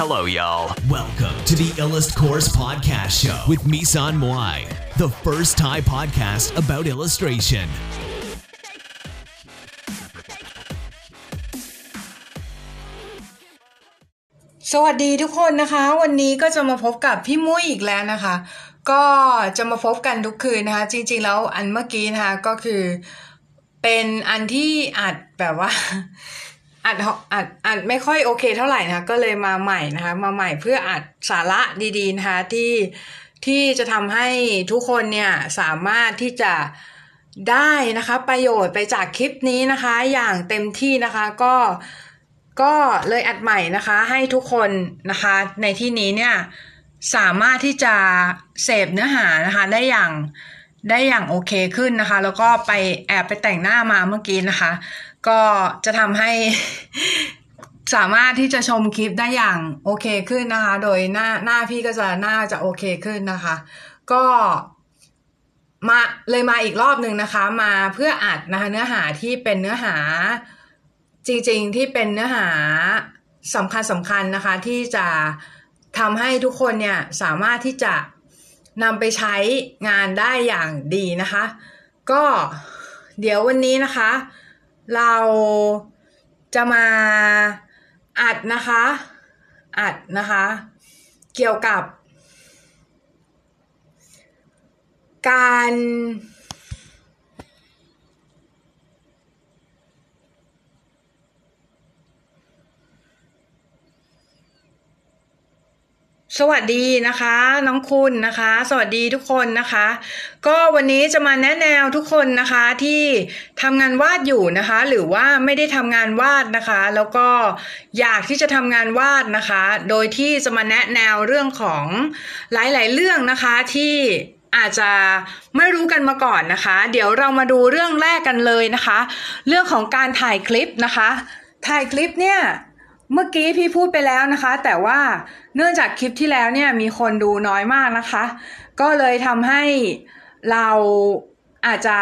Hello, y'all. Welcome to the Illust Course Podcast Show with Misan Moai, the first Thai podcast about illustration. สวัสดีทุกคนนะคะ วันนี้ก็จะมาพบกับพี่มุ้ยอีกแล้วนะคะ ก็จะมาพบกันทุกคืนนะคะ จริงๆแล้วอันเมื่อกี้นะคะก็คือเป็นอันที่อัดแบบว่า อัดอัดอัดไม่ค่อยโอเคเท่าไหร่นะคะก็เลยมาใหม่นะคะ มาใหม่เพื่ออัดสาระดีๆนะคะที่ที่จะทำให้ทุกคนเนี่ยสามารถที่จะได้นะคะประโยชน์ไปจากคลิปนี้นะคะอย่างเต็มที่นะคะก็ก็เลยอัดใหม่นะคะให้ทุกคนนะคะในที่นี้เนี่ยสามารถที่จะเสพเนื้อหานะคะได้อย่างได้อย่างโอเคขึ้นนะคะ แล้วก็ไปแอบไปแต่งหน้ามาเมื่อกี้นะคะ ก็จะทำให้สามารถที่จะชมคลิปได้อย่างโอเคขึ้นนะคะ โดยหน้าหน้าพี่ก็จะหน้าจะโอเคขึ้นนะคะ ก็มาเลยมาอีกรอบหนึ่งนะคะ มาเพื่ออัดนะคะเนื้อหาที่เป็นเนื้อหาจริงๆที่เป็นเนื้อหาสำคัญสำคัญนะคะ ที่จะทำให้ทุกคนเนี่ยสามารถที่จะนำไปใช้งานได้อย่างดีนะคะ ก็เดี๋ยววันนี้นะคะ เราจะมาอัดนะคะ อัดนะคะ เกี่ยวกับ การ สวัสดีนะคะ น้องคุณนะคะ สวัสดีทุกคนนะคะ ก็วันนี้จะมาแนะแนวทุกคนนะคะที่ทำงานวาดอยู่นะคะ หรือว่าไม่ได้ทำงานวาดนะคะ แล้วก็อยากที่จะทำงานวาดนะคะ โดยที่จะมาแนะแนวเรื่องของหลาย ๆ เรื่องนะคะที่อาจจะไม่รู้กันมาก่อนนะคะ เดี๋ยวเรามาดูเรื่องแรกกันเลยนะคะ เรื่องของการถ่ายคลิปนะคะ ถ่ายคลิปเนี่ย เมื่อกี้พี่พูดไปแล้วนะคะ แต่ว่าเนื่องจากคลิปที่แล้วเนี่ยมีคนดูน้อยมากนะคะ ก็เลยทำให้เราอาจจะ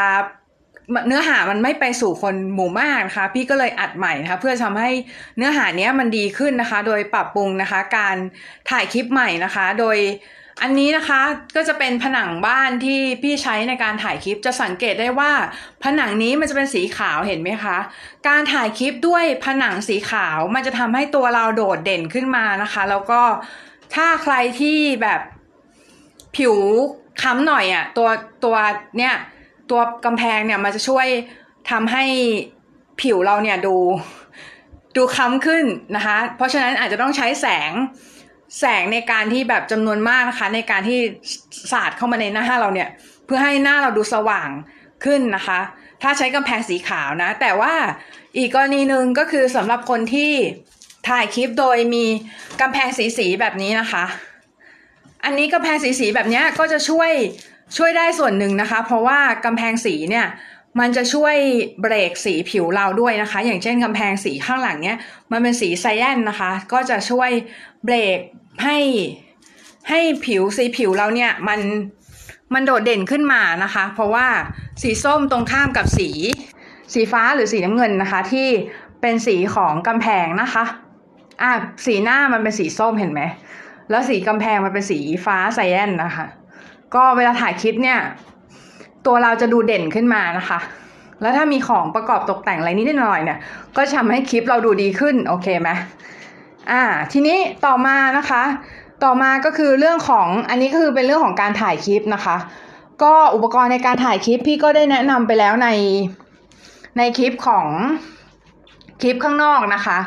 เนื้อหามันไม่ไปสู่คนหมู่มากนะคะ พี่ก็เลยอัดใหม่นะคะ เพื่อทำให้เนื้อหาเนี้ยมันดีขึ้นนะคะ โดยปรับปรุงนะคะ การถ่ายคลิปใหม่นะคะ โดย อันนี้นะคะก็จะเป็นผนังบ้านที่พี่ใช้ในการถ่ายคลิปจะสังเกตได้ว่า ผนังนี้มันจะเป็นสีขาวเห็นไหมคะ การถ่ายคลิปด้วยผนังสีขาวมันจะทำให้ตัวเราโดดเด่นขึ้นมานะคะ แล้วก็ถ้าใครที่แบบผิวค้ำหน่อยอะ่ะตัวตัวเนี่ยตัวกำแพงเนี่ยมันจะช่วยทำให้ผิวเราเนี่ยดูดูค้ำขึ้นนะคะ เพราะฉะนั้นอาจจะต้องใช้แสง แสงในการที่แบบจำนวนมากนะคะ ในการที่สาดเข้ามาในหน้าเราเนี่ย เพื่อให้หน้าเราดูสว่างขึ้นนะคะ ถ้าใช้กำแพงสีขาวนะ แต่ว่าอีกกรณีหนึ่งก็คือสำหรับคนที่ถ่ายคลิปโดยมีกำแพงสีสีแบบนี้นะคะ อันนี้กำแพงสีสีแบบนี้ก็จะช่วยช่วยได้ส่วนหนึ่งนะคะ เพราะว่ากำแพงสีเนี่ยมันจะช่วยเบรกสีผิวเราด้วยนะคะ อย่างเช่นกำแพงสีข้างหลังเนี้ย มันเป็นสีไซแอนนะคะ ก็จะช่วยเบรก ให้ให้ผิวสีผิวเราเนี่ยมันมันโดดเด่นขึ้นมานะคะ เพราะว่าสีส้มตรงข้ามกับสีสีฟ้าหรือสีน้ำเงินนะคะ ที่เป็นสีของกำแพงนะคะอะสีหน้ามันเป็นสีส้มเห็นไหมแล้วสีกำแพงมันเป็นสีฟ้าไซแอนนะคะ ก็เวลาถ่ายคลิปเนี่ย ตัวเราจะดูเด่นขึ้นมานะคะ แล้วถ้ามีของประกอบตกแต่งอะไรนิดหน่อยเนี่ย ก็ทำให้คลิปเราดูดีขึ้น โอเคไหม อ่าทีนี้ต่อมานะคะ ต่อมาก็คือเรื่องของอันนี้คือเป็นเรื่องของการถ่ายคลิปนะคะ ก็อุปกรณ์ในการถ่ายคลิปพี่ก็ได้แนะนำไปแล้วในในคลิปของคลิปข้างนอกนะคะ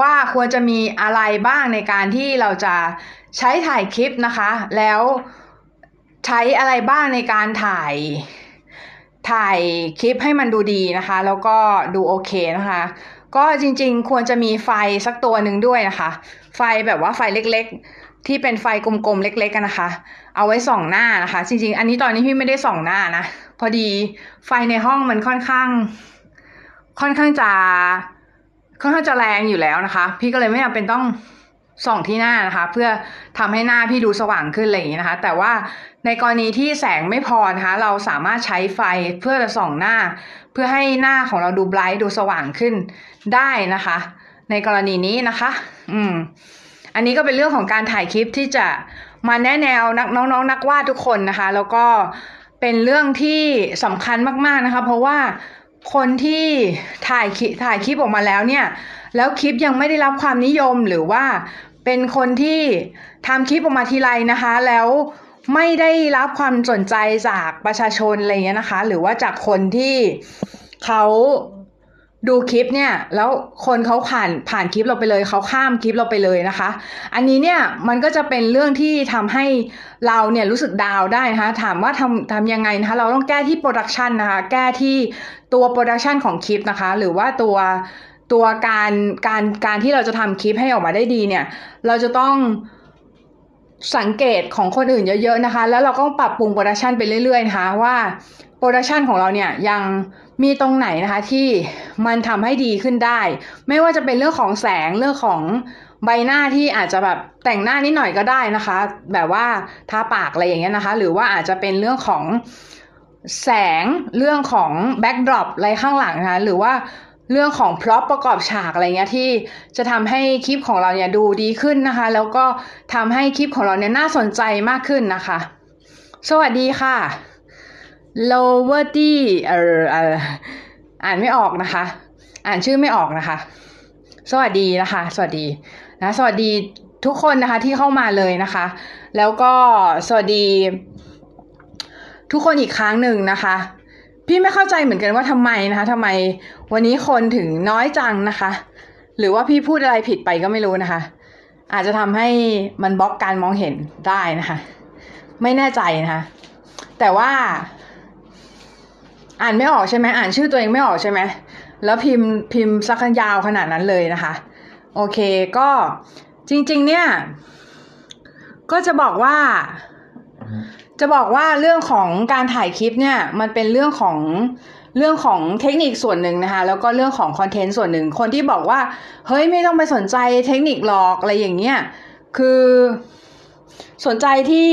ว่าควรจะมีอะไรบ้างในการที่เราจะใช้ถ่ายคลิปนะคะ แล้วใช้อะไรบ้างในการถ่ายถ่ายคลิปให้มันดูดีนะคะ แล้วก็ดูโอเคนะคะ ก็จริงๆ ควรจะมีไฟสักตัวหนึ่งด้วยนะคะ ไฟแบบว่าไฟเล็กๆ ที่เป็นไฟกลมๆเล็กๆกันนะคะ เอาไว้ส่องหน้านะคะ จริงๆ อันนี้ตอนนี้พี่ไม่ได้ส่องหน้านะพอดีไฟในห้องมันค่อนข้าง ค่อนข้างจะค่อนข้างจะแรงอยู่แล้วนะคะ พี่ก็เลยไม่จำเป็นต้องส่องที่หน้านะคะ เพื่อทำให้หน้าพี่ดูสว่างขึ้นอะไรอย่างนี้นะคะ แต่ว่าในกรณีที่แสงไม่พอนะคะ เราสามารถใช้ไฟเพื่อจะส่องหน้า พื่อให้หน้าของเราดูไบรท์ดูสว่างขึ้นได้นะคะ ในกรณีนี้นะคะ อืม อันนี้ก็เป็นเรื่องของการถ่ายคลิปที่จะมาแนะแนวนักน้องๆนักวาดทุกคนนะคะ แล้วก็เป็นเรื่องที่สำคัญมากๆนะคะ เพราะว่าคนที่ถ่ายคลิปถ่ายคลิปออกมาแล้วเนี่ย แล้วคลิปยังไม่ได้รับความนิยมหรือว่าเป็นคนที่ทำคลิปออกมาทีไรนะคะ แล้ว ไม่ได้รับความสนใจจากประชาชนอะไรเงี้ยนะคะ หรือว่าจากคนที่เขาดูคลิปเนี่ย แล้วคนเขาผ่านผ่านคลิปเราไปเลยเขาข้ามคลิปเราไปเลยนะคะ อันนี้เนี่ยมันก็จะเป็นเรื่องที่ทำให้เราเนี่ยรู้สึก down ได้นะคะถามว่าทำทำยังไงนะคะ เราต้องแก้ที่ production นะคะ แก้ที่ตัว production ของคลิปนะคะ หรือว่าตัวตัวการการการที่เราจะทำคลิปให้ออกมาได้ดีเนี่ย เราจะต้อง สังเกตของคนอื่นเยอะๆนะคะ แล้วเราก็ปรับปรุง production ไปเรื่อยๆนะคะว่า production ของเราเนี่ยยังมีตรงไหนนะคะที่มันทำให้ดีขึ้นได้ ไม่ว่าจะเป็นเรื่องของแสงเรื่องของใบหน้าที่อาจจะแบบแต่งหน้านิดหน่อยก็ได้นะคะ แบบว่าทาปากอะไรอย่างเงี้ยนะคะ หรือว่าอาจจะเป็นเรื่องของแสงเรื่องของ backdrop อะไรข้างหลังนะคะหรือว่า เรื่องของ prop ประกอบฉากอะไรเงี้ยที่จะทำให้คลิปของเราเนี่ยดูดีขึ้นนะคะ แล้วก็ทำให้คลิปของเราเนี่ยน่าสนใจมากขึ้นนะคะ สวัสดีค่ะ lower d เออเอออ่านไม่ออกนะคะ อ่านชื่อไม่ออกนะคะ สวัสดีนะคะ สวัสดีนะสวัสดีทุกคนนะคะที่เข้ามาเลยนะคะ แล้วก็สวัสดี ทุกคนอีกครั้งหนึ่งนะคะ พี่ไม่เข้าใจเหมือนกันว่าทำไมนะคะทำไมวันนี้คนถึงน้อยจังนะคะ หรือว่าพี่พูดอะไรผิดไปก็ไม่รู้นะคะ อาจจะทำให้มันบล็อกการมองเห็นได้นะคะ ไม่แน่ใจนะคะ แต่ว่า อ่านไม่ออกใช่ไหมอ่านชื่อตัวเองไม่ออกใช่ไหมแล้วพิมพ์พิมพ์สักยาวขนาดนั้นเลยนะคะ โอเคก็จริง ๆ เนี่ย ก็จะบอกว่า จะบอกว่าเรื่องของการถ่ายคลิปเนี่ยมันเป็นเรื่องของเรื่องของเทคนิคส่วนหนึ่งนะคะ แล้วก็เรื่องของคอนเทนต์ส่วนหนึ่งคนที่บอกว่า เฮ้ยไม่ต้องไปสนใจเทคนิคหรอกอะไรอย่างเงี้ยคือสนใจที่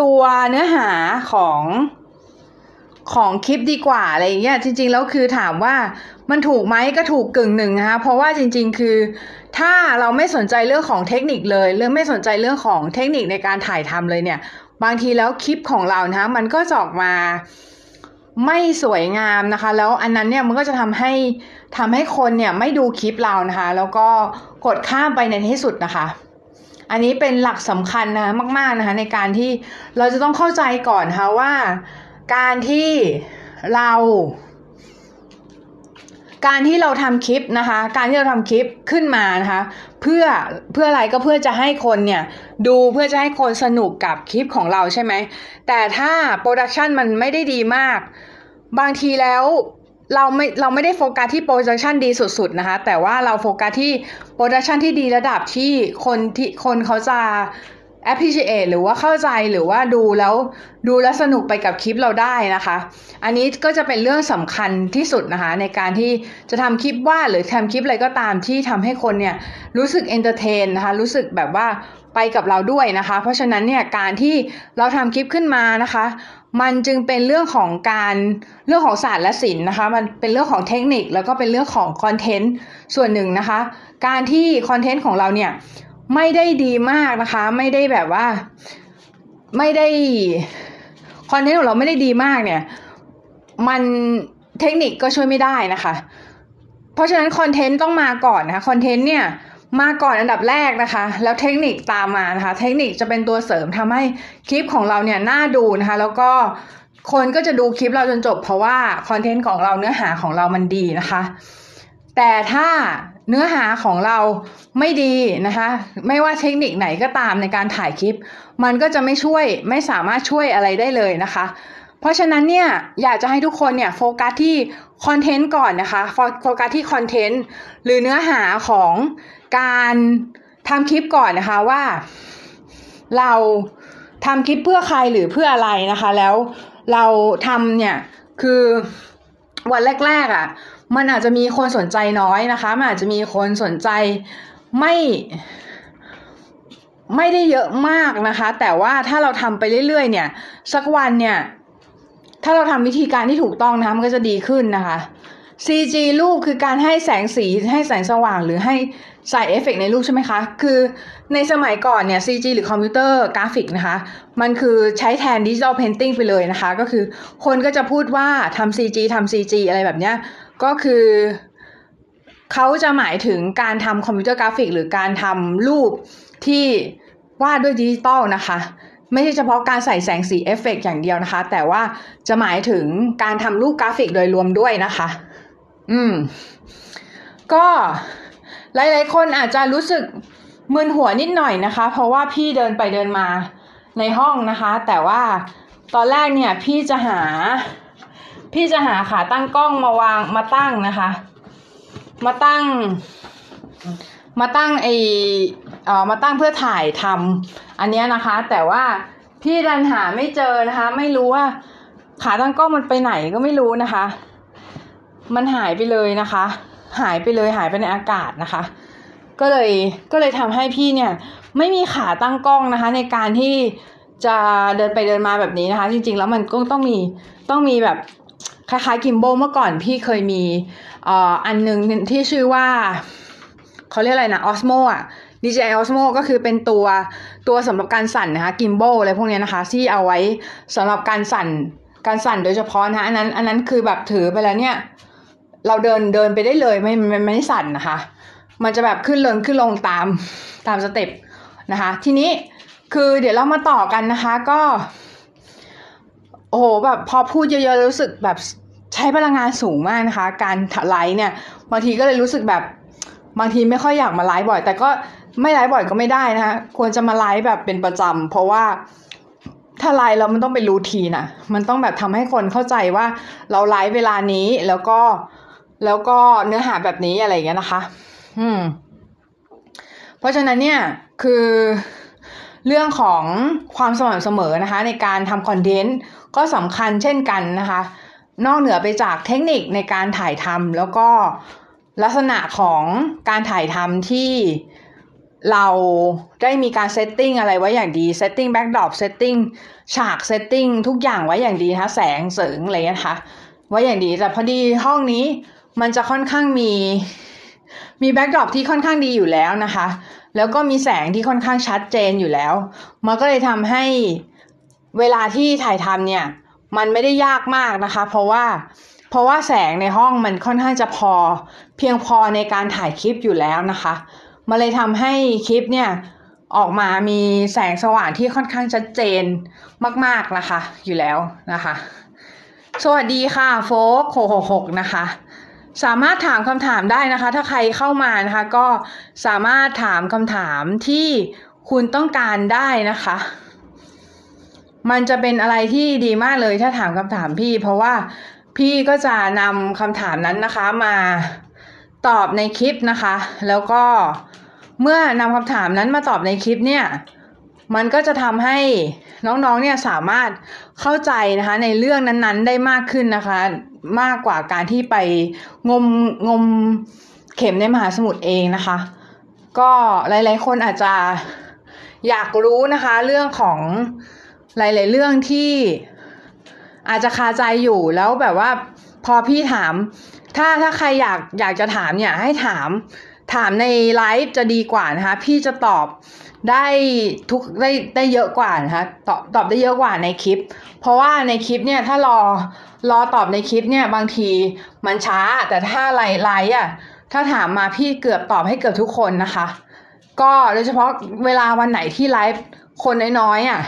ตัวเนื้อหาของของคลิปดีกว่าอะไรอย่างเงี้ยจริง ๆ แล้วคือถามว่า มันถูกไหมก็ถูกกึ่งหนึ่งนะคะเพราะว่าจริง ๆ คือ ถ้าเราไม่สนใจเรื่องของเทคนิคเลยเรื่องไม่สนใจเรื่องของเทคนิคในการถ่ายทำเลยเนี่ย บางทีแล้วคลิปของเรานะคะมันก็จะออกมาไม่สวยงามนะคะ แล้วอันนั้นเนี่ยมันก็จะทำให้ทำให้คนเนี่ยไม่ดูคลิปเรานะคะ แล้วก็กดข้ามไปในที่สุดนะคะ อันนี้เป็นหลักสำคัญนะมากๆนะคะในการที่เราจะต้องเข้าใจก่อนนะคะว่า การที่เรา การที่เราทำคลิปนะคะ การที่เราทำคลิปขึ้นมานะคะ เพื่อเพื่ออะไรก็เพื่อจะให้คนเนี่ยดูเพื่อจะให้คนสนุกกับคลิปของเราใช่ไหมแต่ถ้าโปรดักชันมันไม่ได้ดีมาก บางทีแล้วเราไม่เราไม่ได้โฟกัสที่โปรดักชันดีสุดๆนะคะ แต่ว่าเราโฟกัสที่โปรดักชันที่ดีระดับที่คนที่คนเขาจะ appreciate หรือว่าเข้าใจหรือว่าดูแล้วดูแล้วสนุกไปกับคลิปเราได้นะคะ อันนี้ก็จะเป็นเรื่องสำคัญที่สุดนะคะ ในการที่จะทำคลิปว่าหรือทำคลิปอะไรก็ตามที่ทำให้คนเนี่ยรู้สึก entertain นะคะรู้สึกแบบว่าไปกับเราด้วยนะคะ เพราะฉะนั้นเนี่ยการที่เราทำคลิปขึ้นมานะคะ มันจึงเป็นเรื่องของการเรื่องของศาสตร์และศิลป์นะคะ มันเป็นเรื่องของเทคนิคแล้วก็เป็นเรื่องของคอนเทนต์ส่วนหนึ่งนะคะ การที่คอนเทนต์ของเราเนี่ย ไม่ได้ดีมากนะคะ ไม่ได้แบบว่า ไม่ได้คอนเทนต์ของเราไม่ได้ดีมากเนี่ย มันเทคนิคก็ช่วยไม่ได้นะคะ เพราะฉะนั้นคอนเทนต์ต้องมาก่อนนะคะคอนเทนต์เนี่ยมาก่อนอันดับแรกนะคะ แล้วเทคนิคตามมานะคะ เทคนิคจะเป็นตัวเสริมทำให้คลิปของเราเนี่ยน่าดูนะคะ แล้วก็คนก็จะดูคลิปเราจนจบ เพราะว่าคอนเทนต์ของเราเนื้อหาของเรามันดีนะคะ แต่ถ้า เนื้อหาของเราไม่ดีนะคะ ไม่ว่าเทคนิคไหนก็ตามในการถ่ายคลิป มันก็จะไม่ช่วยไม่สามารถช่วยอะไรได้เลยนะคะ เพราะฉะนั้นเนี่ยอยากจะให้ทุกคนเนี่ยโฟกัสที่คอนเทนต์ก่อนนะคะโฟกัสที่คอนเทนต์หรือเนื้อหาของการทำคลิปก่อนนะคะว่าเราทำคลิปเพื่อใครหรือเพื่ออะไรนะคะ แล้วเราทำเนี่ยคือวันแรกๆอะ่ะ มันอาจจะมีคนสนใจน้อยนะคะ มันอาจจะมีคนสนใจไม่ไม่ได้เยอะมากนะคะ แต่ว่าถ้าเราทำไปเรื่อยๆ เนี่ย สักวันเนี่ย ถ้าเราทำวิธีการที่ถูกต้องนะคะมันก็จะดีขึ้นนะคะ CG รูปคือการให้แสงสีให้แสงสว่างหรือให้ใส่เอฟเฟกต์ในรูปใช่ไหมคะ คือในสมัยก่อนเนี่ย CG หรือคอมพิวเตอร์กราฟิกนะคะ มันคือใช้แทน digital painting ไปเลยนะคะ ก็คือคนก็จะพูดว่าทำ CG ทำ CG อะไรแบบเนี้ย ก็คือเขาจะหมายถึงการทำคอมพิวเตอร์กราฟิก หรือการทำรูปที่วาดด้วยดิจิตอลนะคะไม่ใช่เฉพาะการใส่แสงสีเอฟเฟกต์อย่างเดียวนะคะ แต่ว่าจะหมายถึงการทำรูปกราฟิกโดยรวมด้วยนะคะ อืม ก็หลาย ๆ คนอาจจะรู้สึกมึนหัวนิดหน่อยนะคะ เพราะว่าพี่เดินไปเดินมาในห้องนะคะ แต่ว่าตอนแรกเนี่ยพี่จะหา พี่จะหาขาตั้งกล้องมาวางมาตั้งนะคะ มาตั้ง มาตั้งไอเอ่อมาตั้งเพื่อถ่ายทำอันนี้นะคะ แต่ว่าพี่ดันหาไม่เจอนะคะ ไม่รู้ว่า ขาตั้งกล้องมันไปไหนก็ไม่รู้นะคะ มันหายไปเลยนะคะ หายไปเลยหายไปในอากาศนะคะ ก็เลยก็เลยทำให้พี่เนี่ย ไม่มีขาตั้งกล้องนะคะ ในการที่จะเดินไปเดินมาแบบนี้นะคะ จริง ๆ แล้วมันก็ต้องมีต้องมีแบบ คล้ายๆกิมโบเมื่อก่อนพี่เคยมีอันหนึ่งที่ชื่อว่าเขาเรียกอะไรนะออสโมอะ DJI Osmo ก็คือเป็นตัวตัวสำหรับการสั่นนะคะ gimbal อะไรพวกเนี้ยนะคะ ที่เอาไว้สำหรับการสั่นการสั่นโดยเฉพาะนะคะอันนั้นอันนั้นคือแบบถือไปแล้วเนี่ย เราเดินเดินไปได้เลยไม่ไม่ไม่ได้สั่นนะคะ มันจะแบบขึ้นลงขึ้นลงตามตาม step นะคะ ทีนี้คือเดี๋ยวเรามาต่อกันนะคะก็ โอ้โหแบบพอพูดเยอะๆรู้สึกแบบ ใช้พลังงานสูงมากนะคะ การไลฟ์เนี่ยบางทีก็เลยรู้สึกแบบบางทีไม่ค่อยอยากมาไลฟ์บ่อย แต่ก็ไม่ไลฟ์บ่อยก็ไม่ได้นะคะควรจะมาไลฟ์แบบเป็นประจำเพราะว่าถ้าไลฟ์แล้วมันต้องเป็น routine นะมันต้องแบบทำให้คนเข้าใจว่าเราไลฟ์เวลานี้แล้วก็แล้วก็เนื้อหาแบบนี้อะไรอย่างเงี้ยนะคะ อืม เพราะฉะนั้นเนี่ยคือเรื่องของความสม่ำเสมอนะคะ ในการทำคอนเทนต์ก็สำคัญเช่นกันนะคะ นอกเหนือไปจากเทคนิคในการถ่ายทำแล้วก็ลักษณะของการถ่ายทำที่เราได้มีการ setting อะไรไว้อย่างดี setting backdrop setting ฉาก setting ทุกอย่างไว้อย่างดีนะคะแสงเสริงอะไรอย่างเงี้ยนะคะไว้อย่างดีแต่พอดีห้องนี้มันจะค่อนข้างมีมี backdrop ที่ค่อนข้างดีอยู่แล้วนะคะ แล้วก็มีแสงที่ค่อนข้างชัดเจนอยู่แล้ว มันก็เลยทำให้เวลาที่ถ่ายทำเนี่ย มันไม่ได้ยากมากนะคะ เพราะว่าเพราะว่าแสงในห้องมันค่อนข้างจะพอ เพียงพอในการถ่ายคลิปอยู่แล้วนะคะมันเลยทำให้คลิปเนี่ยออกมามีแสงสว่างที่ค่อนข้างชัดเจนมากๆนะคะ อยู่แล้วนะคะ สวัสดีค่ะโฟกโหหกนะคะ สามารถถามคำถามได้นะคะ ถ้าใครเข้ามานะคะ ก็สามารถถามคำถามที่คุณต้องการได้นะคะ มันจะเป็นอะไรที่ดีมากเลยถ้าถามคำถามพี่ เพราะว่าพี่ก็จะนำคำถามนั้นนะคะมาตอบในคลิปนะคะ แล้วก็เมื่อนำคำถามนั้นมาตอบในคลิปเนี่ย มันก็จะทำให้น้องๆเนี่ยสามารถเข้าใจนะคะในเรื่องนั้นๆ ได้มากขึ้นนะคะ มากกว่าการที่ไปงมงมเข็มในมหาสมุทรเองนะคะ ก็หลายๆคนอาจจะอยากรู้นะคะเรื่องของ หลาย ๆ เรื่องที่อาจจะคาใจอยู่แล้วแบบว่าพอพี่ถาม ถ้าถ้าใครอยากอยากจะถามเนี่ยให้ถามถามในไลฟ์จะดีกว่านะคะ พี่จะตอบได้ทุกได้ได้เยอะกว่านะคะตอบตอบได้เยอะกว่าในคลิป เพราะว่าในคลิปเนี่ยถ้ารอรอตอบในคลิปเนี่ยบางทีมันช้า แต่ถ้าไลฟ์ไลฟ์อะถ้าถามมาพี่เกือบตอบให้เกือบทุกคนนะคะ ก็โดยเฉพาะเวลาวันไหนที่ไลฟ์คนน้อยๆอะ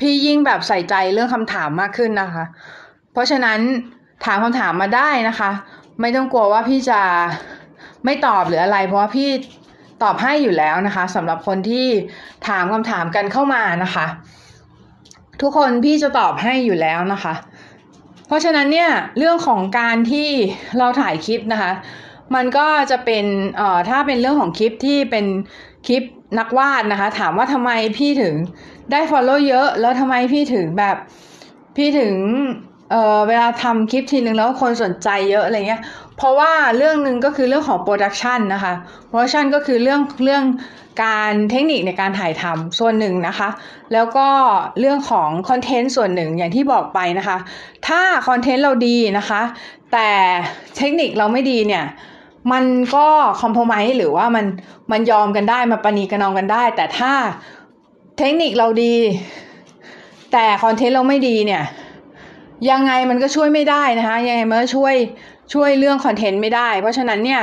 พี่ยิ่งแบบใส่ใจเรื่องคำถามมากขึ้นนะคะ เพราะฉะนั้นถามคำถามมาได้นะคะ ไม่ต้องกลัวว่าพี่จะไม่ตอบหรืออะไร เพราะว่าพี่ตอบให้อยู่แล้วนะคะสำหรับคนที่ถามคำถามกันเข้ามานะคะ ทุกคนพี่จะตอบให้อยู่แล้วนะคะ เพราะฉะนั้นเนี่ยเรื่องของการที่เราถ่ายคลิปนะคะ มันก็จะเป็นเอ่อถ้าเป็นเรื่องของคลิปที่เป็นคลิป นักวาดนะคะ ถามว่าทำไมพี่ถึงได้ follow เยอะ แล้วทำไมพี่ถึงแบบพี่ถึงเออเวลาทำคลิปทีนึงแล้วคนสนใจเยอะอะไรเงี้ย เพราะว่าเรื่องหนึ่งก็คือเรื่องของโปรดักชันนะคะ โปรดักชันก็คือเรื่องเรื่องการเทคนิคในการถ่ายทำส่วนหนึ่งนะคะ แล้วก็เรื่องของคอนเทนต์ส่วนหนึ่งอย่างที่บอกไปนะคะ ถ้าคอนเทนต์เราดีนะคะ แต่เทคนิคเราไม่ดีเนี่ย มันก็ compromise หรือว่ามันมันยอมกันได้ประนีประนอมกันได้ แต่ถ้าเทคนิคเราดี แต่คอนเทนต์เราไม่ดีเนี่ย ยังไงมันก็ช่วยไม่ได้นะคะยังไงมันก็ช่วยช่วยเรื่องคอนเทนต์ไม่ได้ เพราะฉะนั้นเนี่ย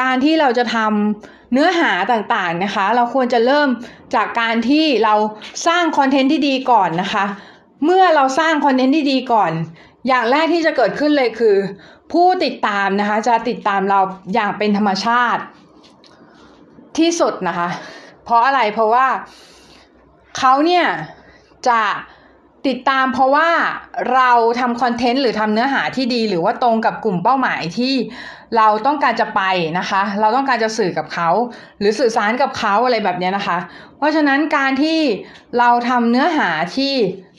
การที่เราจะทำเนื้อหาต่างๆนะคะ เราควรจะเริ่มจากการที่เราสร้างคอนเทนต์ที่ดีก่อนนะคะ เมื่อเราสร้างคอนเทนต์ที่ดีก่อน อย่างแรกที่จะเกิดขึ้นเลยคือ ผู้ติดตามนะคะจะติดตามเราอย่างเป็นธรรมชาติที่สุดนะคะ เพราะอะไรเพราะว่าเขาเนี่ยจะติดตามเพราะว่าเราทำคอนเทนต์หรือทำเนื้อหาที่ดี หรือว่าตรงกับกลุ่มเป้าหมายที่เราต้องการจะไปนะคะ เราต้องการจะสื่อกับเขา หรือสื่อสารกับเขาอะไรแบบนี้นะคะ เพราะฉะนั้นการที่เราทำเนื้อหาที่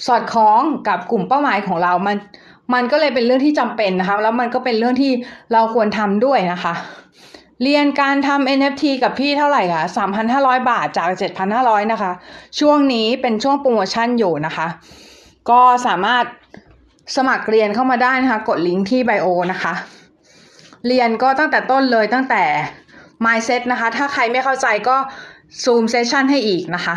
สอดคล้องกับกลุ่มเป้าหมายของเรามัน มันก็เลยเป็นเรื่องที่จำเป็นนะคะ แล้วมันก็เป็นเรื่องที่เราควรทำด้วยนะคะ เรียนการทำ NFT กับพี่เท่าไหร่คะ3,500 บาทจาก 7,500 นะคะ ช่วงนี้เป็นช่วงโปรโมชั่นอยู่นะคะ ก็สามารถสมัครเรียนเข้ามาได้นะคะ กดลิงก์ที่ bio นะคะ เรียนก็ตั้งแต่ต้นเลยตั้งแต่ mindset นะคะ ถ้าใครไม่เข้าใจก็ Zoom session ให้อีกนะคะ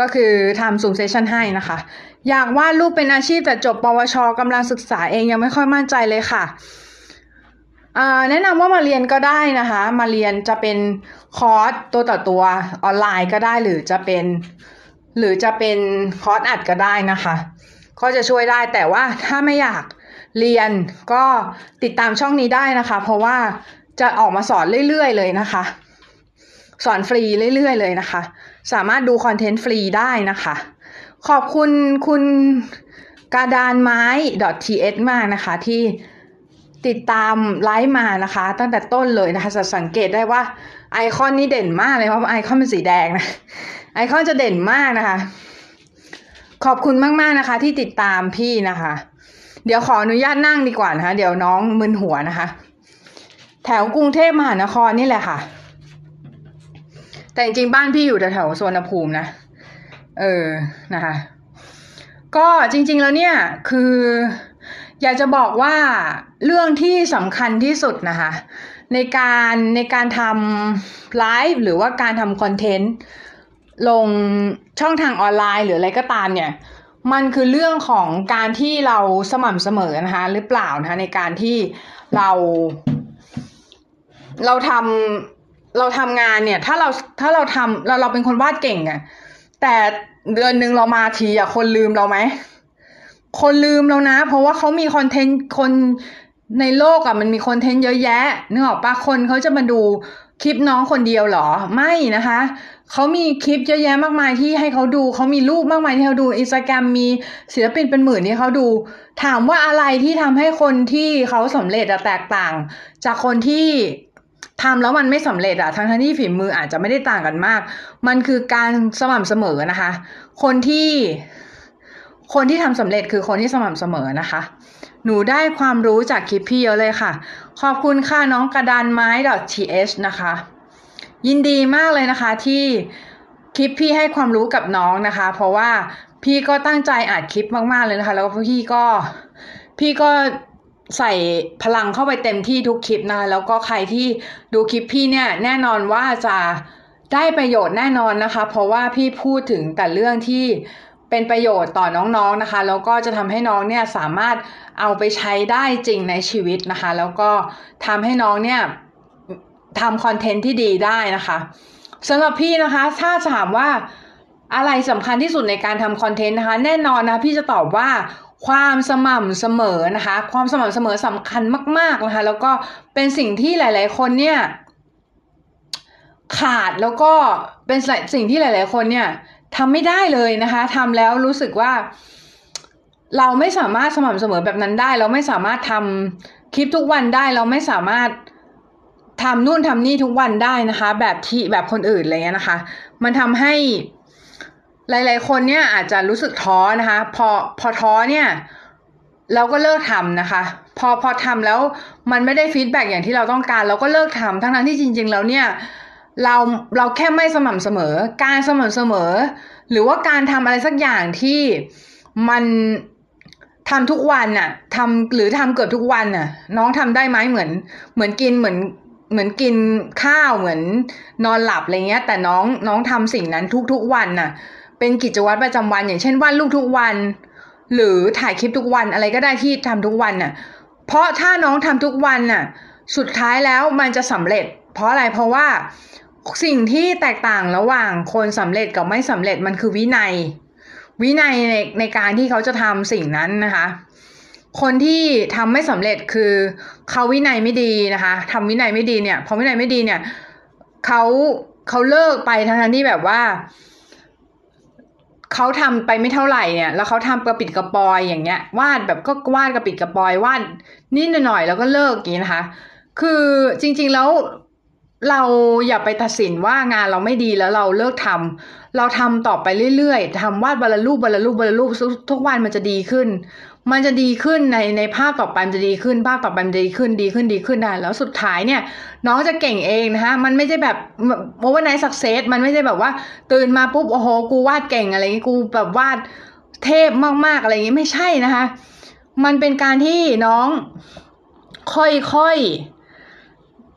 ก็คือทำ Zoom session ให้นะคะ อยากวาดรูปเป็นอาชีพแต่จบปวชกำลังศึกษาเองยังไม่ค่อยมั่นใจเลยค่ะแนะนำว่ามาเรียนก็ได้นะคะ มาเรียนจะเป็นคอร์สตัวต่อตัวออนไลน์ก็ได้หรือจะเป็น หรือจะเป็นคอร์สอัดก็ได้นะคะ ก็จะช่วยได้แต่ว่าถ้าไม่อยากเรียนก็ติดตามช่องนี้ได้นะคะ เพราะว่าจะออกมาสอนเรื่อยๆเลยนะคะ สอนฟรีเรื่อยๆเลยนะคะ สามารถดูคอนเทนต์ฟรีได้นะคะ ขอบคุณคุณกาดานไม้ .th มากนะคะ ที่ติดตามไลฟ์มานะคะ ตั้งแต่ต้นเลยนะคะจะสังเกตได้ว่าไอคอนนี่เด่นมากเลยเพราะไอคอนเป็นสีแดงนะไอคอนจะเด่นมากนะคะ ขอบคุณมากๆนะคะ ที่ติดตามพี่นะคะ เดี๋ยวขออนุญาตนั่งดีกว่านะคะ เดี๋ยวน้องมึนหัวนะคะ แถวกรุงเทพมหานครนี่แหละค่ะ แต่จริงๆบ้านพี่อยู่แถวๆสวนภูมินะ เออนะคะก็จริง ๆแล้วเนี่ยคือ อยากจะบอกว่าเรื่องที่สำคัญที่สุดนะคะ ในการในการทำไลฟ์หรือว่าการทำคอนเทนต์ลงช่องทางออนไลน์หรืออะไรก็ตามเนี่ย มันคือเรื่องของการที่เราสม่ำเสมอนะคะหรือเปล่านะคะในการที่เรา เราทำเราทำงานเนี่ย ถ้าเราถ้าเราทำเราเราเป็นคนวาดเก่งอะ แต่เดือนหนึ่งเรามาทีอะคนลืมเราไหม คนลืมแล้วนะ เพราะว่าเขามีคอนเทนต์คนในโลกอะมันมีคอนเทนต์เยอะแยะนึกออกปะคนเขาจะมาดูคลิปน้องคนเดียวหรอ ไม่นะคะ เขามีคลิปเยอะแยะมากมายที่ให้เขาดู เขามีรูปมากมายที่เขาดูอินสตาแกรมมีศิลปินเป็นหมื่นที่เขาดู ถามว่าอะไรที่ทำให้คนที่เขาสำเร็จอะแตกต่าง จากคนที่ ทำแล้วมันไม่สำเร็จอะทั้งทั้งที่ฝีมืออาจจะไม่ได้ต่างกันมาก มันคือการสม่ำเสมอนะคะ คนที่ คนที่ทำสำเร็จคือคนที่สม่ำเสมอนะคะ หนูได้ความรู้จากคลิปพี่เยอะเลยค่ะ ขอบคุณค่ะน้องกระดานไม้ .th นะคะ ยินดีมากเลยนะคะที่คลิปพี่ให้ความรู้กับน้องนะคะ เพราะว่าพี่ก็ตั้งใจอัดคลิปมากๆเลยนะคะ แล้วพี่ก็พี่ก็ ใส่พลังเข้าไปเต็มที่ทุกคลิปนะคะแล้วก็ใครที่ดูคลิปพี่เนี่ยแน่นอนว่าจะได้ประโยชน์แน่นอนนะคะ เพราะว่าพี่พูดถึงแต่เรื่องที่เป็นประโยชน์ต่อน้องๆนะคะ แล้วก็จะทำให้น้องเนี่ยสามารถเอาไปใช้ได้จริงในชีวิตนะคะ แล้วก็ทำให้น้องเนี่ยทำคอนเทนต์ที่ดีได้นะคะสำหรับพี่นะคะ ถ้าถามว่าอะไรสำคัญที่สุดในการทำคอนเทนต์นะคะ แน่นอนนะพี่จะตอบว่า ความสม่ำเสมอนะคะ ความสม่ำเสมอสำคัญมาก ๆนะคะ แล้วก็เป็นสิ่งที่หลาย ๆ คนเนี่ย ขาดแล้วก็เป็นสิ่งที่หลาย ๆ คนเนี่ยทำไม่ได้เลยนะคะทำแล้วรู้สึกว่า เราไม่สามารถสม่ำเสมอแบบนั้นได้ เราไม่สามารถทำคลิปทุกวันได้ เราไม่สามารถทำนู่นทำนี่ทุกวันได้นะคะ แบบที่แบบคนอื่นอะไรเงี้ยนะคะ มันทำให้ หลาย ๆ คนเนี่ยอาจจะรู้สึกท้อนะคะ พอพอท้อเนี่ย เราก็เลิกทำนะคะ พอพอทำแล้วมันไม่ได้ฟีดแบ็อย่างที่เราต้องการ เราก็เลิกทำทั้งนั้นที่จริง ๆ แล้วเนี่ยเราเราแค่ไม่สม่ำเสมอ การสม่ำเสมอ หรือว่าการทำอะไรสักอย่างที่มันททำทุกวันน่ะทำหรือทำเกือบทุกวันน่ะ น้องทำได้ไหมเหมือน เหมือนกินเหมือนเหมือนกินข้าวเหมือนนอนหลับอะไรเงี้ย แต่น้องน้องทำสิ่งนั้นทุกๆวันน่ะ เป็นกิจวัตรประจำวัน อย่างเช่นวาดรูปทุกวัน หรือถ่ายคลิปทุกวันอะไรก็ได้ที่ทำทุกวันน่ะเพราะถ้าน้องทำทุกวันน่ะสุดท้ายแล้วมันจะสำเร็จ เพราะอะไรเพราะว่าสิ่งที่แตกต่างระหว่างคนสำเร็จกับไม่สำเร็จมันคือวินัย วินัยในในการที่เขาจะทำสิ่งนั้นนะคะ คนที่ทำไม่สำเร็จคือเขาวินัยไม่ดีนะคะทำวินัยไม่ดีเนี่ยพอวินัยไม่ดีเนี่ยเขาเขาเลิกไปทั้งนั้นที่แบบว่า เขาทำไปไม่เท่าไหร่เนี่ย แล้วเขาทำกระปิดกระปอยอย่างเงี้ยวาดแบบก็วาดกระปิดกระปอยวาดนิดหน่อยแล้วก็เลิกอย่างนี้นะคะ คือจริง ๆแล้วเราอย่าไปตัดสินว่างานเราไม่ดีแล้วเราเลิกทำเราทำต่อไปเรื่อยๆทำวาดบรรลุบรรลุบรรลุทุกวันมันจะดีขึ้น มันจะดีขึ้นในในภาพต่อไปมันจะดีขึ้นภาพต่อไปมันจะดีขึ้นดีขึ้นดีขึ้นได้แล้วสุดท้ายเนี่ย น้องจะเก่งเองนะคะมันไม่ใช่แบบ overnight success มันไม่ใช่แบบว่า ตื่นมาปุ๊บโอ้โหกูวาดเก่งอะไรงี้กูแบบวาดเทพมากๆอะไรอย่างงี้ไม่ใช่นะคะ มันเป็นการที่น้องค่อย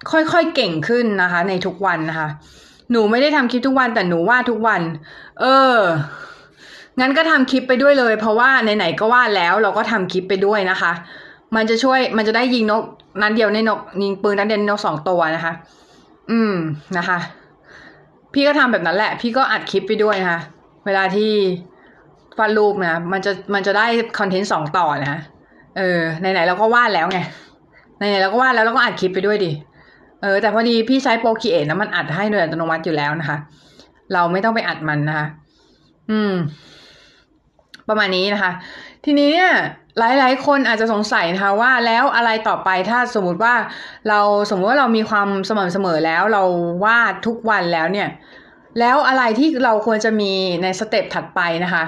ๆค่อยๆเก่งขึ้นนะคะ ในทุกวันนะคะ หนูไม่ได้ทำคลิปทุกวันแต่หนูวาดทุกวัน เออ งั้นก็ทำคลิปไปด้วยเลย เพราะว่าไหนๆก็วาดแล้วเราก็ทำคลิปไปด้วยนะคะ มันจะช่วยมันจะได้ยิงนกนัดเดียวในนกยิงปืนนัดเดียวนกสองตัวนะคะ อืมนะคะ พี่ก็ทำแบบนั้นแหละ พี่ก็อัดคลิปไปด้วยนะคะเวลาที่วาดรูปนะมันจะมันจะได้คอนเทนต์สองต่อนะเออไหนๆเราก็วาดแล้วไงไหนๆเราก็วาดแล้วเราก็อัดคลิปไปด้วยดิเออแต่พอดีพี่ใช้โปรคีเอทนะมันอัดให้โดยอัตโนมัติอยู่แล้วนะคะ เราไม่ต้องไปอัดมันนะคะ อืม ประมาณนี้นะคะ ทีนี้เนี่ยหลาย ๆ คนอาจจะสงสัยนะคะว่าแล้วอะไรต่อไปถ้าสมมุติว่าเราสมมติว่าเรามีความสม่ำเสมอแล้วเราวาดทุกวันแล้วเนี่ยแล้วอะไรที่เราควรจะมีในสเต็ปถัดไปนะคะ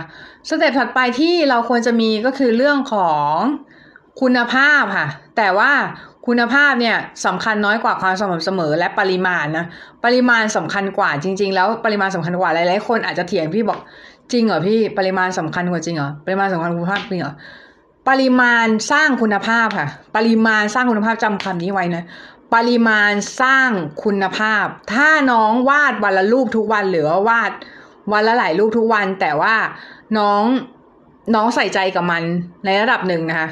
สเต็ปถัดไปที่เราควรจะมีก็คือเรื่องของคุณภาพค่ะ แต่ว่าคุณภาพเนี่ยสำคัญน้อยกว่าความสม่ำเสมอและปริมาณนะปริมาณสำคัญกว่าจริง ๆ แล้วปริมาณสำคัญกว่าหลายๆคนอาจจะเถียงพี่บอก จริงเหรอพี่ปริมาณสำคัญกว่าจริงเหรอปริมาณสำคัญคุณภาพจริงเหรอปริมาณสร้างคุณภาพค่ะ ปริมาณสร้างคุณภาพจำคำนี้ไว้นะปริมาณสร้างคุณภาพ ถ้าน้องวาดวันละรูปทุกวันหรือว่าวาดวันละหลายรูปทุกวัน แต่ว่าน้องน้องใส่ใจกับมันในระดับหนึ่งนะคะ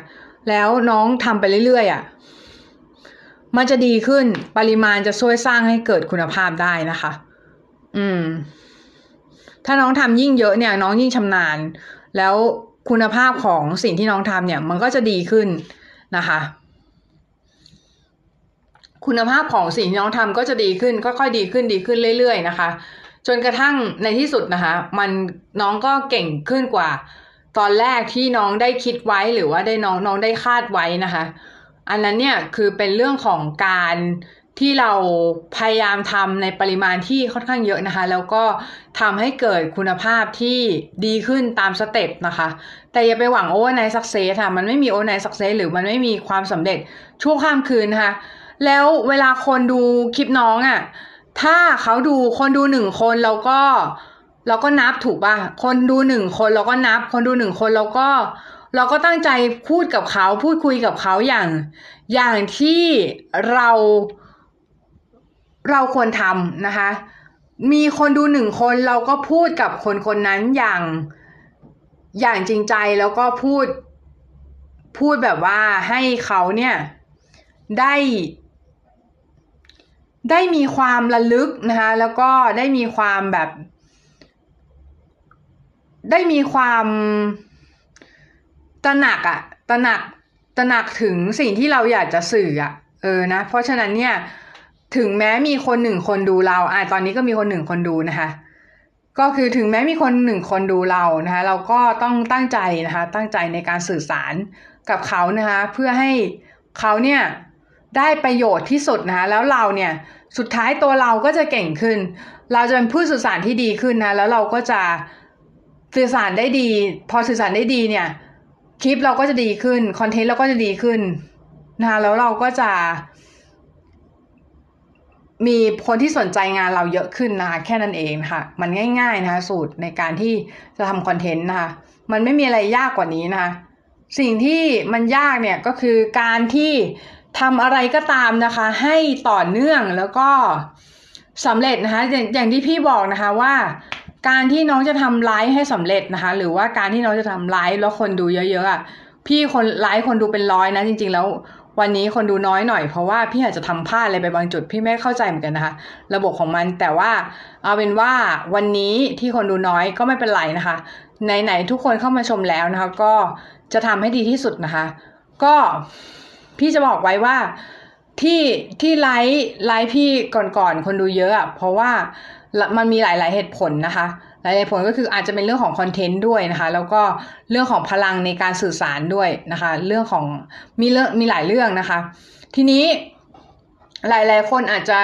แล้วน้องทำไปเรื่อยๆอะมันจะดีขึ้นปริมาณจะช่วยสร้างให้เกิดคุณภาพได้นะคะ อืม ถ้าน้องทำยิ่งเยอะเนี่ย น้องยิ่งชำนาญ แล้วคุณภาพของสิ่งที่น้องทำเนี่ย มันก็จะดีขึ้นนะคะ คุณภาพของสิ่งที่น้องทำก็จะดีขึ้นค่อยๆดีขึ้นดีขึ้นเรื่อยๆนะคะ จนกระทั่งในที่สุดนะคะ มันน้องก็เก่งขึ้นกว่า ตอนแรกที่น้องได้คิดไว้หรือว่าได้น้องน้องได้คาดไว้นะคะ อันนั้นเนี่ยคือเป็นเรื่องของการ ที่เราพยายามทำในปริมาณที่ค่อนข้างเยอะนะคะ แล้วก็ทำให้เกิดคุณภาพที่ดีขึ้นตามสเต็ปนะคะ แต่อย่าไปหวัง overnight success ค่ะ มันไม่มี overnight success หรือมันไม่มีความสำเร็จชั่วข้ามคืนนะคะ แล้วเวลาคนดูคลิปน้องอะ่ะ ถ้าเขาดูคนดูหนึ่งคนเราก็เราก็นับถูกป่ะ คนดูหนึ่งคนเราก็นับ คนดูหนึ่งคนเราก็ เราก็ตั้งใจพูดกับเขาพูดคุยกับเขาอย่าง อย่างที่เรา เราควรทำนะคะ มีคนดูหนึ่งคนเราก็พูดกับคนคนนั้นอย่างอย่างจริงใจแล้วก็พูดพูดแบบว่าให้เขาเนี่ยได้ ได้มีความระลึกนะคะแล้วก็ได้มีความแบบ ได้มีความตระหนักอะตระหนักตระหนักถึงสิ่งที่เราอยากจะสื่ออะเออนะเพราะฉะนั้นเนี่ย ถึงแม้มีคนหนึ่งคนดูเรา อะตอนนี้ก็มีคนหนึ่งคนดูนะคะ ก็คือถึงแม้มีคนหนึ่งคนดูเรานะคะ เราก็ต้องตั้งใจนะคะ ตั้งใจในการสื่อสารกับเขานะคะ เพื่อให้เขาเนี่ยได้ประโยชน์ที่สุดนะคะแล้วเราเนี่ยสุดท้ายตัวเราก็จะเก่งขึ้น เราจะเป็นผู้สื่อสารที่ดีขึ้นนะแล้วเราก็จะสื่อสารได้ดี พอสื่อสารได้ดีเนี่ยคลิปเราก็จะดีขึ้นคอนเทนต์เราก็จะดีขึ้นนะคะแล้วเราก็จะ มีคนที่สนใจงานเราเยอะขึ้นนะคะแค่นั้นเองค่ะมันง่ายๆนะคะสูตรในการที่จะทำคอนเทนต์นะคะมันไม่มีอะไรยากกว่านี้นะคะสิ่งที่มันยากเนี่ยก็คือการที่ทำอะไรก็ตามนะคะ ให้ต่อเนื่องแล้วก็สำเร็จนะคะอย่างอย่างที่พี่บอกนะคะว่าการที่น้องจะทำไลฟ์ให้สำเร็จนะคะ หรือว่าการที่น้องจะทำไลฟ์แล้วคนดูเยอะๆอะพี่คนไลฟ์คนดูเป็นร้อยนะจริง ๆ แล้ว วันนี้คนดูน้อยหน่อยเพราะว่าพี่อาจจะทำพลาดอะไรไปบางจุดพี่ไม่เข้าใจเหมือนกันนะคะ ระบบของมันแต่ว่าเอาเป็นว่าวันนี้ที่คนดูน้อยก็ไม่เป็นไรนะคะไหนๆทุกคนเข้ามาชมแล้วนะคะ ก็จะทำให้ดีที่สุดนะคะ ก็พี่จะบอกไว้ว่าที่ที่ไลฟ์ไลฟ์พี่ก่อนๆคนดูเยอะอะเพราะว่ามันมีหลาย ๆเหตุผลนะคะ หลายผลก็คืออาจจะเป็นเรื่องของคอนเทนต์ด้วยนะคะ แล้วก็เรื่องของพลังในการสื่อสารด้วยนะคะ เรื่องของมีเรื่องมีหลายเรื่องนะคะ ทีนี้หลายๆคนอาจจะ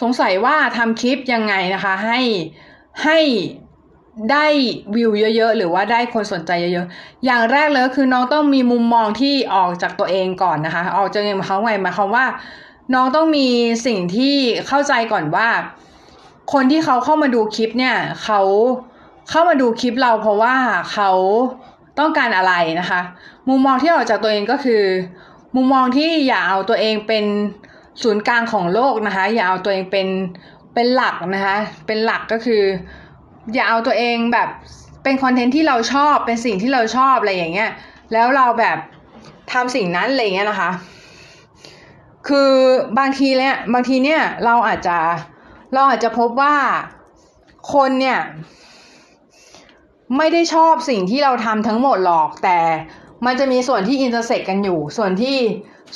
สงสัยว่าทำคลิปยังไงนะคะ ให้ให้ได้วิวเยอะๆ หรือว่าได้คนสนใจเยอะๆ อย่างแรกเลยคือน้องต้องมีมุมมองที่ออกจากตัวเองก่อนนะคะ ออกจากเองเขาไงหมายความว่า น้องต้องมีสิ่งที่เข้าใจก่อนว่า คนที่เขาเข้ามาดูคลิปเนี่ยเขาเข้ามาดูคลิปเราเพราะว่าเขาต้องการอะไรนะคะ มุมมองที่ออกจากตัวเองก็คือ มุมมองที่อย่าเอาตัวเองเป็นศูนย์กลางของโลกนะคะ อย่าเอาตัวเองเป็นเป็นหลักนะคะ เป็นหลักก็คือ อย่าเอาตัวเองแบบเป็นคอนเทนต์ที่เราชอบเป็นสิ่งที่เราชอบอะไรอย่างเงี้ยแล้วเราแบบทำสิ่งนั้นอะไรเงี้ยนะคะ คือบางทีเนี่ยบางทีเนี่ยเราอาจจะ เราอาจจะพบว่าคนเนี่ยไม่ได้ชอบสิ่งที่เราทำทั้งหมดหรอก แต่มันจะมีส่วนที่ intersect กันอยู่ ส่วนที่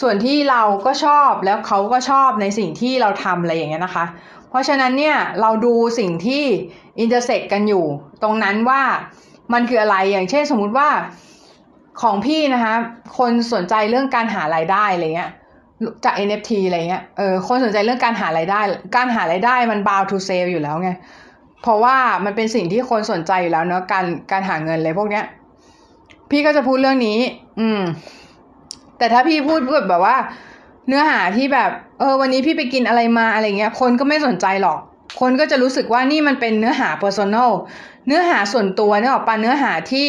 ส่วนที่เราก็ชอบแล้วเขาก็ชอบในสิ่งที่เราทำอะไรอย่างเงี้ยนะคะ เพราะฉะนั้นเนี่ยเราดูสิ่งที่อินเตอร์เซ็กกันอยู่ ตรงนั้นว่ามันคืออะไรอย่างเช่นสมมุติว่าของพี่นะคะคนสนใจเรื่องการหารายได้อะไรเงี้ย จาก NFT อะไรเงี้ย เออ คนสนใจเรื่องการหารายได้ การหารายได้มัน bound to sale อยู่แล้วไง เพราะว่ามันเป็นสิ่งที่คนสนใจอยู่แล้วเนาะ การ การหาเงินเลยพวกเนี้ย พี่ก็จะพูดเรื่องนี้ อืม แต่ถ้าพี่พูดแบบว่า เนื้อหาที่แบบ เออ วันนี้พี่ไปกินอะไรมาอะไรเงี้ย คนก็ไม่สนใจหรอก คนก็จะรู้สึกว่านี่มันเป็นเนื้อหา personal เนื้อหาส่วนตัวเนื้อออกปะเนื้อหาที่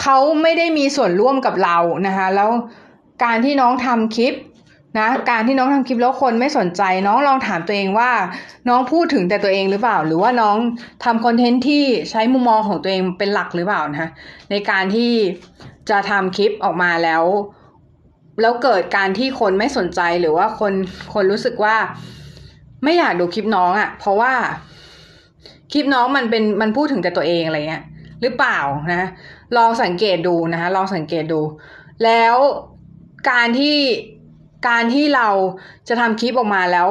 เขาไม่ได้มีส่วนร่วมกับเรานะคะ แล้วการที่น้องทำคลิป นะการที่น้องทำคลิปแล้วคนไม่สนใจ น้องลองถามตัวเองว่า น้องพูดถึงแต่ตัวเองหรือเปล่า หรือว่าน้องทำคอนเทนต์ที่ใช้มุมมองของตัวเองเป็นหลักหรือเปล่านะคะในการที่จะทำคลิปออกมาแล้ว แล้วเกิดการที่คนไม่สนใจหรือว่าคนคนรู้สึกว่า ไม่อยากดูคลิปน้องอะ่ะ เพราะว่าคลิปน้องมันเป็นมันพูดถึงแต่ตัวเองอะไรเงี้ยหรือเปล่านะ ลองสังเกตดูนะคะลองสังเกตดู แล้วการที่ การที่เราจะทำคลิปออกมาแล้ว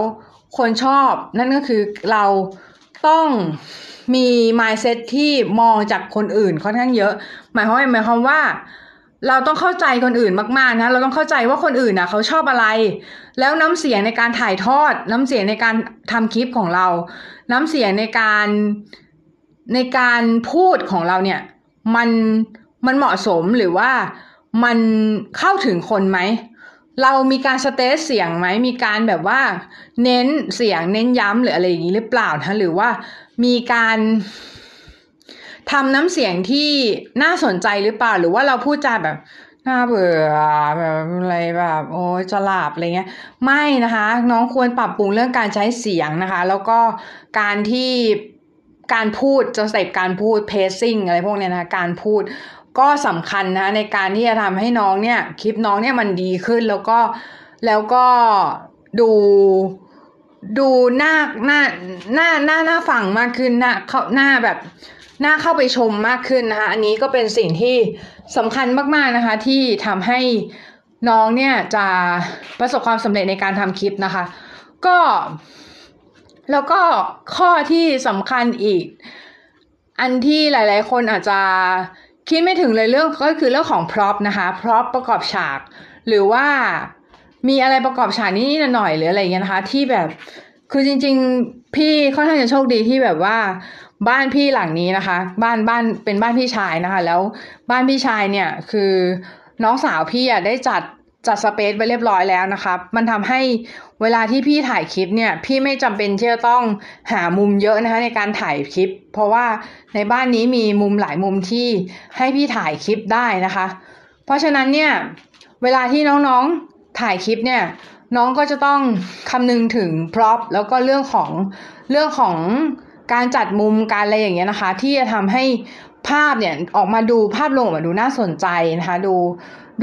คนชอบนั่นก็คือเราต้องมี mindset ที่มองจากคนอื่นค่อนข้างเยอะ หมายความว่าหมายความว่า เราต้องเข้าใจคนอื่นมากๆนะเราต้องเข้าใจว่าคนอื่นนะเขาชอบอะไร แล้วน้ำเสียงในการถ่ายทอด น้ำเสียงในการทำคลิปของเรา น้ำเสียงในการในการพูดของเราเนี่ย มันมันเหมาะสมหรือว่ามันเข้าถึงคนไหม เรามีการสเตสเสียงไหมมีการแบบว่า เน้นเสียงเน้นย้ำหรืออะไรอย่างนี้หรือเปล่านะหรือว่ามีการทำน้ำเสียงที่น่าสนใจหรือเปล่า หรือว่าเราพูดจาแบบน่าเบื่อแบบอะไรแบบ โอ้จะหลับอะไรเงี้ย ไม่นะคะ น้องควรปรับปรุงเรื่องการใช้เสียงนะคะ แล้วก็การที่การพูดจะใส่การพูดเพซซิ่งอะไรพวกเนี้ยนะการพูด ก็สำคัญนะในการที่จะทำให้น้องเนี่ยคลิปน้องเนี่ยมันดีขึ้นแล้วก็แล้วก็ดูดูหน้าหน้าหน้าหน้าหน้าฝั่งมากขึ้นหน้าเข้าหน้าแบบหน่าเข้าไปชมมากขึ้นนะคะ อันนี้ก็เป็นสิ่งที่สำคัญมากๆนะคะ ที่ทำให้น้องเนี่ยจะประสบความสำเร็จในการทำคลิปนะคะ ก็ แล้วก็ข้อที่สำคัญอีก อันที่หลาย ๆ คนอาจจะ คิดไม่ถึงเลยเรื่องก็คือเรื่องของ prop นะคะ prop ประกอบฉาก หรือว่ามีอะไรประกอบฉากนิดหน่อยหรืออะไรเงี้ยนะคะ ที่แบบคือจริง ๆ พี่ค่อนข้างจะโชคดีที่แบบว่า บ้านพี่หลังนี้นะคะ บ้านบ้านเป็นบ้านพี่ชายนะคะ แล้วบ้านพี่ชายเนี่ยคือน้องสาวพี่อะได้จัด จัด space ไว้เรียบร้อยแล้วนะคะมันทำให้เวลาที่พี่ถ่ายคลิปเนี่ย พี่ไม่จำเป็นที่จะต้องหามุมเยอะนะคะในการถ่ายคลิป เพราะว่าในบ้านนี้มีมุมหลายมุมที่ให้พี่ถ่ายคลิปได้นะคะ เพราะฉะนั้นเนี่ย เวลาที่น้องๆถ่ายคลิปเนี่ย น้องก็จะต้องคำนึงถึงพร็อพแล้วก็เรื่องของเรื่องของการจัดมุมการอะไรอย่างเงี้ยนะคะ ที่จะทำให้ ภาพเนี่ยออกมาดูภาพลงออกมาดูน่าสนใจนะคะดู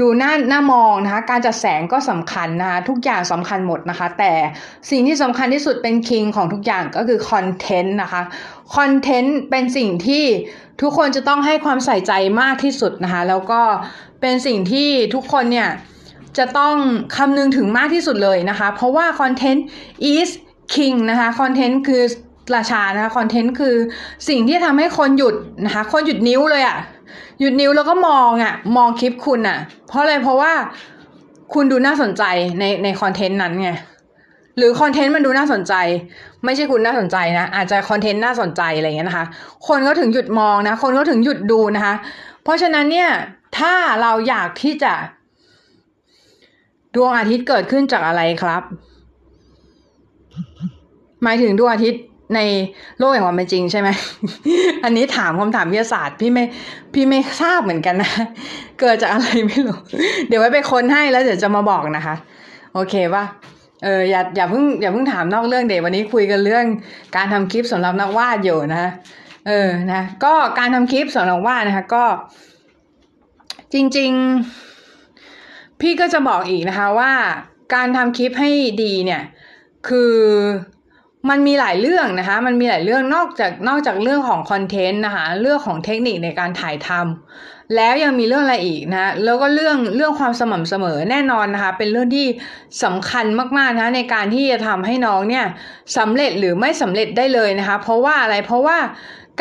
ดูน่าน่ามองนะคะการจัดแสงก็สำคัญนะคะทุกอย่างสำคัญหมดนะคะ แต่สิ่งที่สำคัญที่สุดเป็นคิงของทุกอย่างก็คือคอนเทนต์นะคะคอนเทนต์เป็นสิ่งที่ทุกคนจะต้องให้ความใส่ใจมากที่สุดนะคะแล้วก็เป็นสิ่งที่ทุกคนเนี่ยจะต้องคำนึงถึงมากที่สุดเลยนะคะ เพราะว่าคอนเทนต์ is king นะคะคอนเทนต์คือ ราชานะคะคอนเทนต์คือสิ่งที่ทำให้คนหยุดนะคะคนหยุดนิ้วเลยอะ่ะหยุดนิ้วแล้วก็มองอะ่ะ มองคลิปคุณอะ่ะ เพราะอะไรเพราะว่าคุณดูน่าสนใจในในคอนเทนต์นั้นไงหรือคอนเทนต์มันดูน่าสนใจ ไม่ใช่คุณน่าสนใจนะอาจจะคอนเทนต์น่าสนใจอะไรเงี้ยนะคะ คนก็ถึงหยุดมองนะ คนก็ถึงหยุดดูนะคะ เพราะฉะนั้นเนี่ยถ้าเราอยากที่จะ ดวงอาทิตย์เกิดขึ้นจากอะไรครับ หมายถึงดวงอาทิตย์ ในโลกแห่งความเป็นจริงใช่ไหม อันนี้ถามคำถามวิทยาศาสตร์พี่ไม่พี่ไม่ทราบเหมือนกันนะ เกิดจากอะไรไม่รู้ เดี๋ยวไว้ไปค้นให้แล้วเดี๋ยวจะมาบอกนะคะ โอเคป่ะเอออย่าอย่าเพิ่งอย่าเพิ่งถามนอกเรื่องเดี๋ยววันนี้คุยกันเรื่องการทำคลิปสำหรับนักวาดอยู่นะเออนะก็การทำคลิปสำหรับวาดนะคะก็ จริง ๆ พี่ก็จะบอกอีกนะคะว่าการทำคลิปให้ดีเนี่ย คือ มันมีหลายเรื่องนะคะ มันมีหลายเรื่องนอกจากนอกจากเรื่องของคอนเทนต์นะคะ เรื่องของเทคนิคในการถ่ายทำแล้วยังมีเรื่องอะไรอีกนะแล้วก็เรื่องเรื่องความสม่ำเสมอแน่นอนนะคะ เป็นเรื่องที่สำคัญมากๆนะในการที่จะทำให้น้องเนี่ยสำเร็จหรือไม่สำเร็จได้เลยนะคะ เพราะว่าอะไรเพราะว่า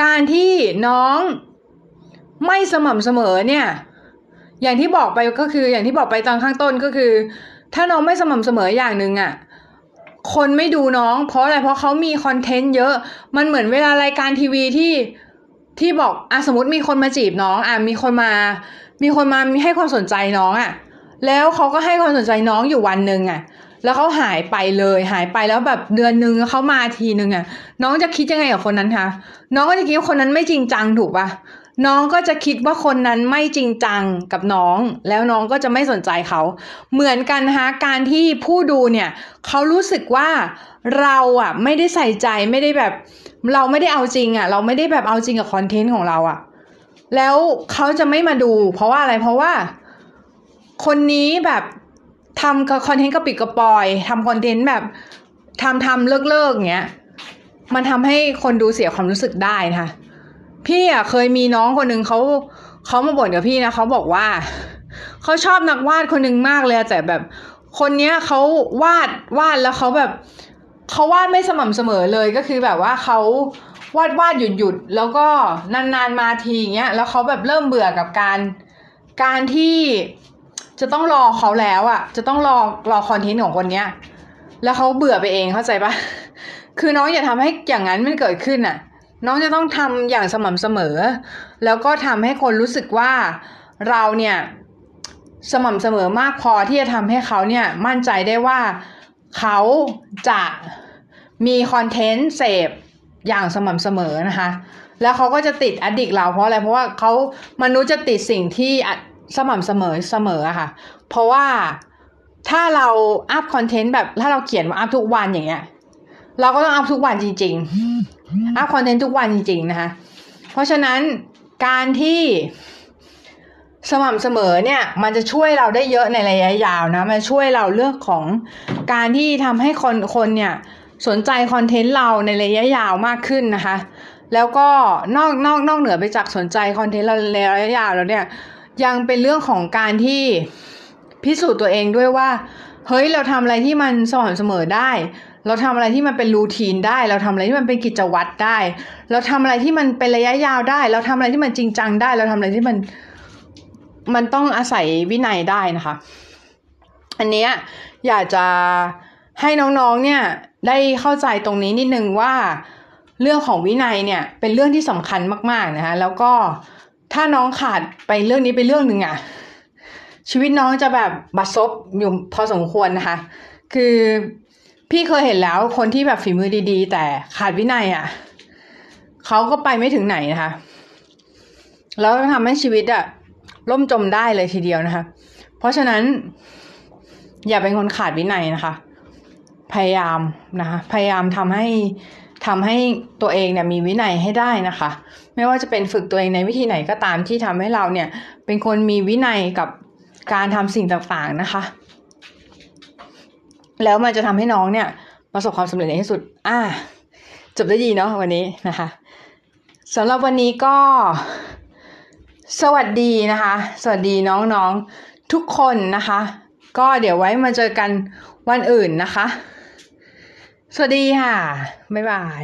การที่น้องไม่สม่ำเสมอเนี่ย อย่างที่บอกไปก็คืออย่างที่บอกไปตอนข้างต้นก็คือ ถ้าน้องไม่สม่ำเสมออย่างหนึ่งอะ่ะ คนไม่ดูน้อง เพราะอะไรเพราะเขามีคอนเทนต์เยอะมันเหมือนเวลารายการทีวีที่ที่บอกอะสมมติมีคนมาจีบน้องอะมีคนมา มีคนมามีให้ความสนใจน้องอะ แล้วเขาก็ให้ความสนใจน้องอยู่วันหนึ่งอะ แล้วเขาหายไปเลยหายไปแล้วแบบเดือนหนึ่งเขามาทีหนึ่งอะ น้องจะคิดยังไงกับคนนั้นคะน้องก็จะคิดว่าคนนั้นไม่จริงจังถูกปะ น้องก็จะคิดว่าคนนั้นไม่จริงจังกับน้อง แล้วน้องก็จะไม่สนใจเขา เหมือนกันนะคะการที่ผู้ดูเนี่ยเขารู้สึกว่าเราอะไม่ได้ใส่ใจไม่ได้แบบ เราไม่ได้เอาจริงอะ เราไม่ได้แบบเอาจริงกับคอนเทนต์ของเราอะ แล้วเขาจะไม่มาดู เพราะว่าอะไรเพราะว่า คนนี้แบบทำคอนเทนต์กระปิดกระปอยทำคอนเทนต์แบบทำทำเลิกเลิกเงี้ยมันทำให้คนดูเสียความรู้สึกได้นะคะ พี่อะเคยมีน้องคนหนึ่งเขาเขามาบ่นกับพี่นะเขาบอกว่าเขาชอบนักวาดคนหนึ่งมากเลยแต่แบบคนเนี้ยเขาวาดวาดแล้วเขาแบบเขาวาดไม่สม่ำเสมอเลยก็คือแบบว่าเขาวาดวาดหยุดหยุดแล้วก็นานๆมาทีเงี้ยแล้วเขาแบบเริ่มเบื่อกับการการที่จะต้องรอเขาแล้วอะ่ะ จะต้องรอรอคอนเทนต์ของคนเนี้ยแล้วเขาเบื่อไปเองเข้าใจปะคือน้องอย่าทำให้อย่างนั้นมันเกิดขึ้นอะ่ะ น้องจะต้องทำอย่างสม่ำเสมอ แล้วก็ทำให้คนรู้สึกว่าเราเนี่ยสม่ำเสมอมากพอที่จะทำให้เขาเนี่ยมั่นใจได้ว่าเขาจะมีคอนเทนต์เสพอย่างสม่ำเสมอนะคะ แล้วเขาก็จะติด addict เราเพราะอะไร เพราะว่าเขามนุษย์จะติดสิ่งที่สม่ำเสมอเสมอค่ะ เพราะว่าถ้าเรา up คอนเทนต์แบบถ้าเราเขียนว่า up ทุกวันอย่างเงี้ย เราก็ต้อง up ทุกวันจริง ๆ up คอนเทนต์ทุกวันจริง ๆ นะคะ เพราะฉะนั้นการที่สม่ำเสมอเนี่ยมันจะช่วยเราได้เยอะในระยะยาวนะมันช่วยเราเรื่องของการที่ทำให้คนคนเนี่ยสนใจคอนเทนต์เราในระยะยาวมากขึ้นนะคะ แล้วก็นอกนอกนอกเหนือไปจากสนใจคอนเทนต์เราในระยะยาวแล้วเนี่ยยังเป็นเรื่องของการที่พิสูจน์ตัวเองด้วยว่า เฮ้ยเราทำอะไรที่มันสม่ำเสมอได้ เราทำอะไรที่มันเป็นรูทีนได้ เราทำอะไรที่มันเป็นกิจวัตรได้ เราทำอะไรที่มันเป็นระยะยาวได้ เราทำอะไรที่มันจริงจังได้ เราทำอะไรที่มันมันต้องอาศัยวินัยได้นะคะ อันเนี้ยอยากจะให้น้องๆเนี่ยได้เข้าใจตรงนี้นิดนึงว่าเรื่องของวินัยเนี่ยเป็นเรื่องที่สำคัญมากๆนะคะแล้วก็ถ้าน้องขาดไปเรื่องนี้ไปเรื่องหนึ่งอะชีวิตน้องจะแบบบัดซบอยู่พอสมควรนะคะ คือ พี่เคยเห็นแล้วคนที่แบบฝีมือดีๆ แต่ขาดวินัยอะเขาก็ไปไม่ถึงไหนนะคะ แล้วทำให้ชีวิตอะล่มจมได้เลยทีเดียวนะคะ เพราะฉะนั้น อย่าเป็นคนขาดวินัยนะคะ พยายามนะคะ พยายามทำให้ทำให้ตัวเองเนี่ยมีวินัยให้ได้นะคะ ไม่ว่าจะเป็นฝึกตัวเองในวิธีไหนก็ตามที่ทำให้เราเนี่ย เป็นคนมีวินัยกับการทำสิ่งต่างๆนะคะ แล้วมันจะทำให้น้องเนี่ย ประสบความสำเร็จในที่สุด อ่า จบได้ดีเนาะวันนี้นะคะสำหรับวันนี้ก็ สวัสดีนะคะ สวัสดีน้องๆทุกคนนะคะ ก็เดี๋ยวไว้มาเจอกันวันอื่นนะคะ สวัสดีค่ะ บ๊ายบาย